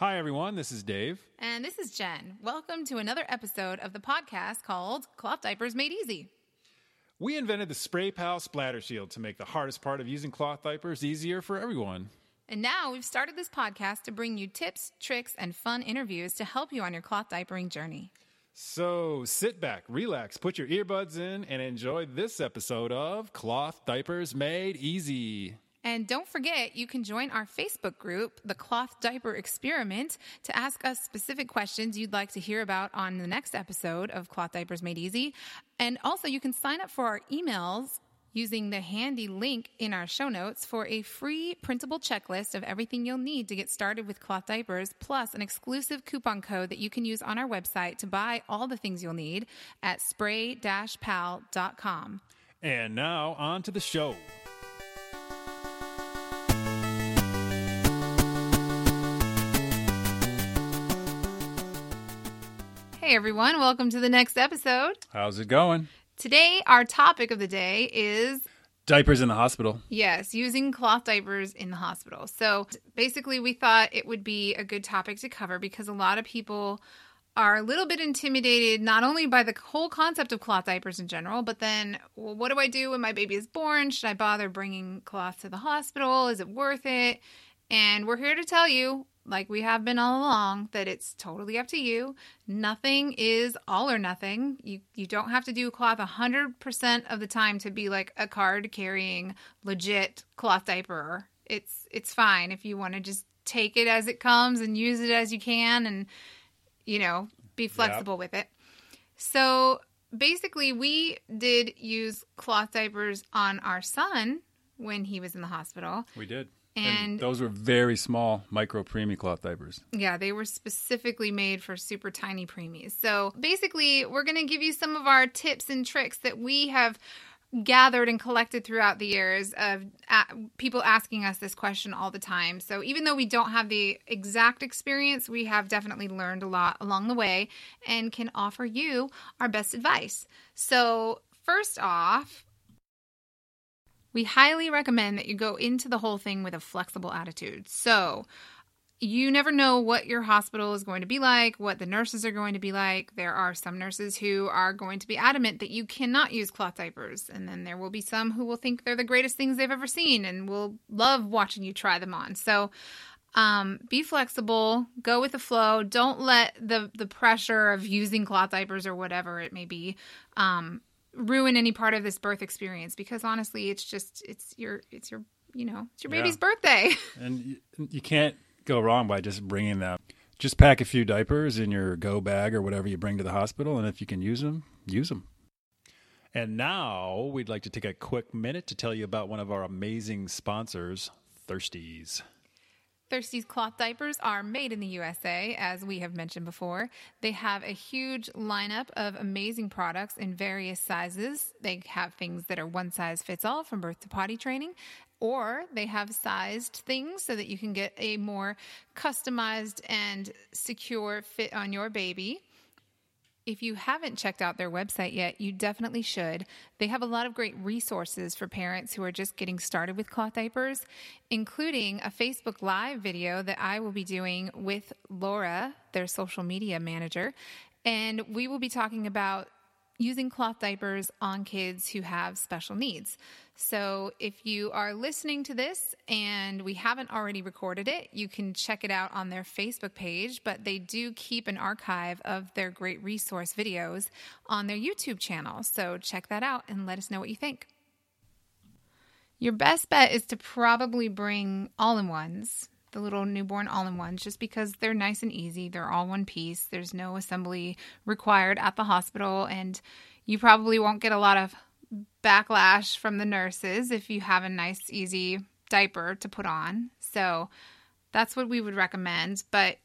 Hi, everyone. This is Dave. And this is Jen. Welcome to another episode of the podcast called Cloth Diapers Made Easy. We invented the Spray Pal Splatter Shield to make the hardest part of using cloth diapers easier for everyone. And now we've started this podcast to bring you tips, tricks, and fun interviews to help you on your cloth diapering journey. So sit back, relax, put your earbuds in, and enjoy this episode of Cloth Diapers Made Easy. And don't forget, you can join our Facebook group, The Cloth Diaper Experiment, to ask us specific questions you'd like to hear about on the next episode of Cloth Diapers Made Easy. And also, you can sign up for our emails using the handy link in our show notes for a free printable checklist of everything you'll need to get started with cloth diapers, plus an exclusive coupon code that you can use on our website to buy all the things you'll need at spray pal.com. And now, on to the show. Hey everyone, welcome to the next episode. How's it going? Today, our topic of the day is Diapers in the hospital. Yes, using cloth diapers in the hospital. So basically, we thought it would be a good topic to cover because a lot of people are a little bit intimidated not only by the whole concept of cloth diapers in general, but then, well, what do I do when my baby is born? Should I bother bringing cloth to the hospital? Is it worth it? And we're here to tell you, like we have been all along, that it's totally up to you. Nothing is all or nothing. You you don't have to do cloth 100% of the time to be like a card carrying legit cloth diaper. It's it's fine if you want to just take it as it comes and use it as you can and you know, be flexible with it. So, basically we did use cloth diapers on our son when he was in the hospital. We did. And- those were very small micro preemie cloth diapers. Yeah, they were specifically made for super tiny preemies. So basically, we're going to give you some of our tips and tricks that we have gathered and collected throughout the years of uh, people asking us this question all the time. So even though we don't have the exact experience, we have definitely learned a lot along the way and can offer you our best advice. So, first off, we highly recommend that you go into the whole thing with a flexible attitude. So, you never know what your hospital is going to be like, what the nurses are going to be like. There are some nurses who are going to be adamant that you cannot use cloth diapers. And then there will be some who will think they're the greatest things they've ever seen and will love watching you try them on. So, um, be flexible, go with the flow. Don't let the the pressure of using cloth diapers or whatever it may be um, ruin any part of this birth experience because honestly, it's just it's your it's your you know it's your Yeah. baby's birthday. And you, you can't go wrong by just bringing them. Just pack a few diapers in your go bag or whatever you bring to the hospital, and if you can use them, use them. And now we'd like to take a quick minute to tell you about one of our amazing sponsors, Thirsties. Thirsties cloth diapers are made in the USA, as we have mentioned before. They have a huge lineup of amazing products in various sizes. They have things that are one size fits all from birth to potty training, or they have sized things so that you can get a more customized and secure fit on your baby. If you haven't checked out their website yet, you definitely should. They have a lot of great resources for parents who are just getting started with cloth diapers, including a Facebook Live video that I will be doing with Laura, their social media manager. And we will be talking about using cloth diapers on kids who have special needs. So, if you are listening to this and we haven't already recorded it, you can check it out on their Facebook page, but they do keep an archive of their great resource videos on their YouTube channel. So, check that out and let us know what you think. Your best bet is to probably bring all in ones, the little newborn all in ones, just because they're nice and easy. They're all one piece. There's no assembly required at the hospital, and you probably won't get a lot of backlash from the nurses if you have a nice, easy diaper to put on. So that's what we would recommend. But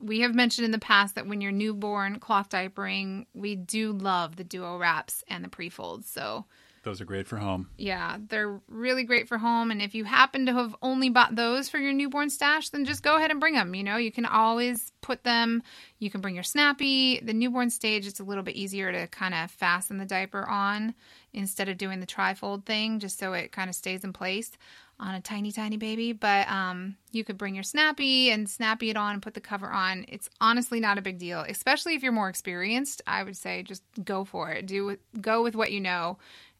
we have mentioned in the past that when you're newborn cloth diapering, we do love the duo wraps and the pre folds. So Those are great for home. yeah, they're really great for home. And if you happen to have only bought those for your newborn stash, then just go ahead and bring them. You know, you can always put them, you can bring your Snappi. The newborn stage, it's a little bit easier to kind of fasten the diaper on instead of doing the trifold thing, just so it kind of stays in place. on a tiny, tiny baby. But um, you could bring your Snappi and Snappi it on and put the cover on. It's honestly not a big deal, especially if you're more experienced. I would say just go for it. Do go with what you know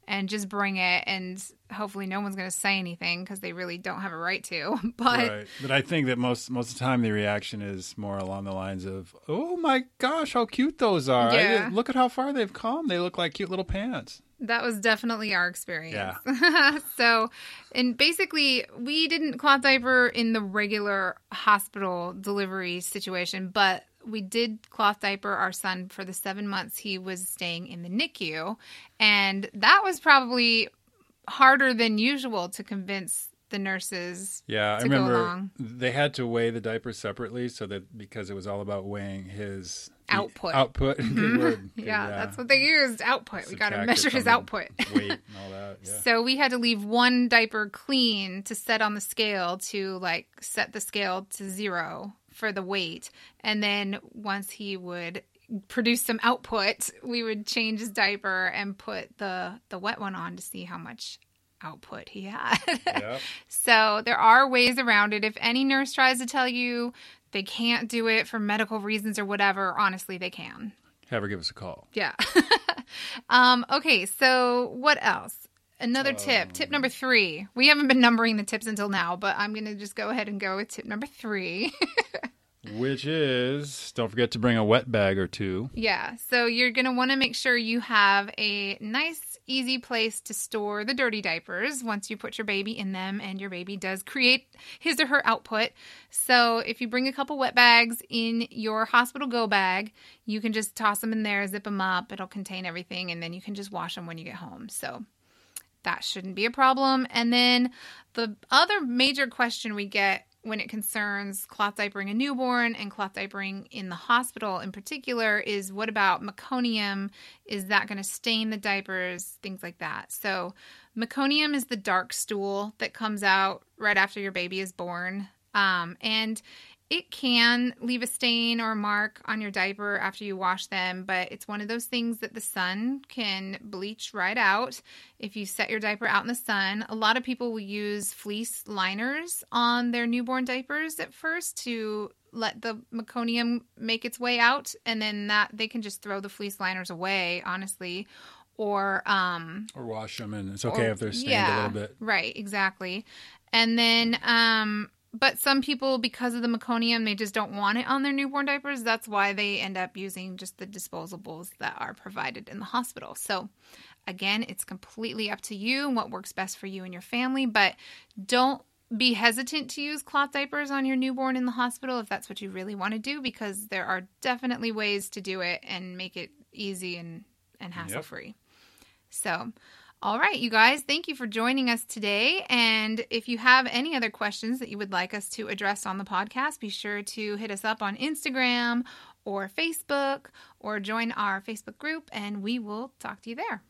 and just bring it and hopefully no one's going to say anything because they really don't have a right to but right. but i think that most most of the time the reaction is more along the lines of oh my gosh how cute those are yeah. I, look at how far they've come they look like cute little pants that was definitely our experience. Yeah. so, and basically, we didn't cloth diaper in the regular hospital delivery situation, but we did cloth diaper our son for the seven months he was staying in the NICU. And that was probably harder than usual to convince the nurses. Yeah, I remember they had to weigh the diapers separately so that because it was all about weighing his output. Output. Mm-hmm. Word. yeah, yeah, that's what they used. Output. we got to measure his output. weight and all that. Yeah. So we had to leave one diaper clean to set on the scale to like set the scale to zero for the weight. And then once he would produce some output, we would change his diaper and put the the wet one on to see how much output he had. Yep. so there are ways around it. If any nurse tries to tell you they can't do it for medical reasons or whatever, honestly, they can. Have her give us a call. Yeah. um, okay, so what else? Another um, tip, tip number three. We haven't been numbering the tips until now, but I'm going to just go ahead and go with tip number three. which is don't forget to bring a wet bag or two. Yeah, so you're going to want to make sure you have a nice, easy place to store the dirty diapers once you put your baby in them and your baby does create his or her output. So if you bring a couple wet bags in your hospital go bag, you can just toss them in there, zip them up. It'll contain everything, and then you can just wash them when you get home. So that shouldn't be a problem. And then the other major question we get when it concerns cloth diapering a newborn and cloth diapering in the hospital in particular is what about meconium? Is that going to stain the diapers? Things like that. So, meconium is the dark stool that comes out right after your baby is born. Um, and it can leave a stain or mark on your diaper after you wash them, but it's one of those things that the sun can bleach right out if you set your diaper out in the sun. A lot of people will use fleece liners on their newborn diapers at first to let the meconium make its way out, and then that they can just throw the fleece liners away, honestly. Or um or wash them and it's okay or, if they're stained yeah, a little bit. Right, exactly. And then um but some people, because of the meconium, they just don't want it on their newborn diapers. That's why they end up using just the disposables that are provided in the hospital. So, again, it's completely up to you and what works best for you and your family. But don't be hesitant to use cloth diapers on your newborn in the hospital if that's what you really want to do, because there are definitely ways to do it and make it easy and, and hassle free. Yep. So, all right, you guys, thank you for joining us today. And if you have any other questions that you would like us to address on the podcast, be sure to hit us up on Instagram or Facebook or join our Facebook group, and we will talk to you there.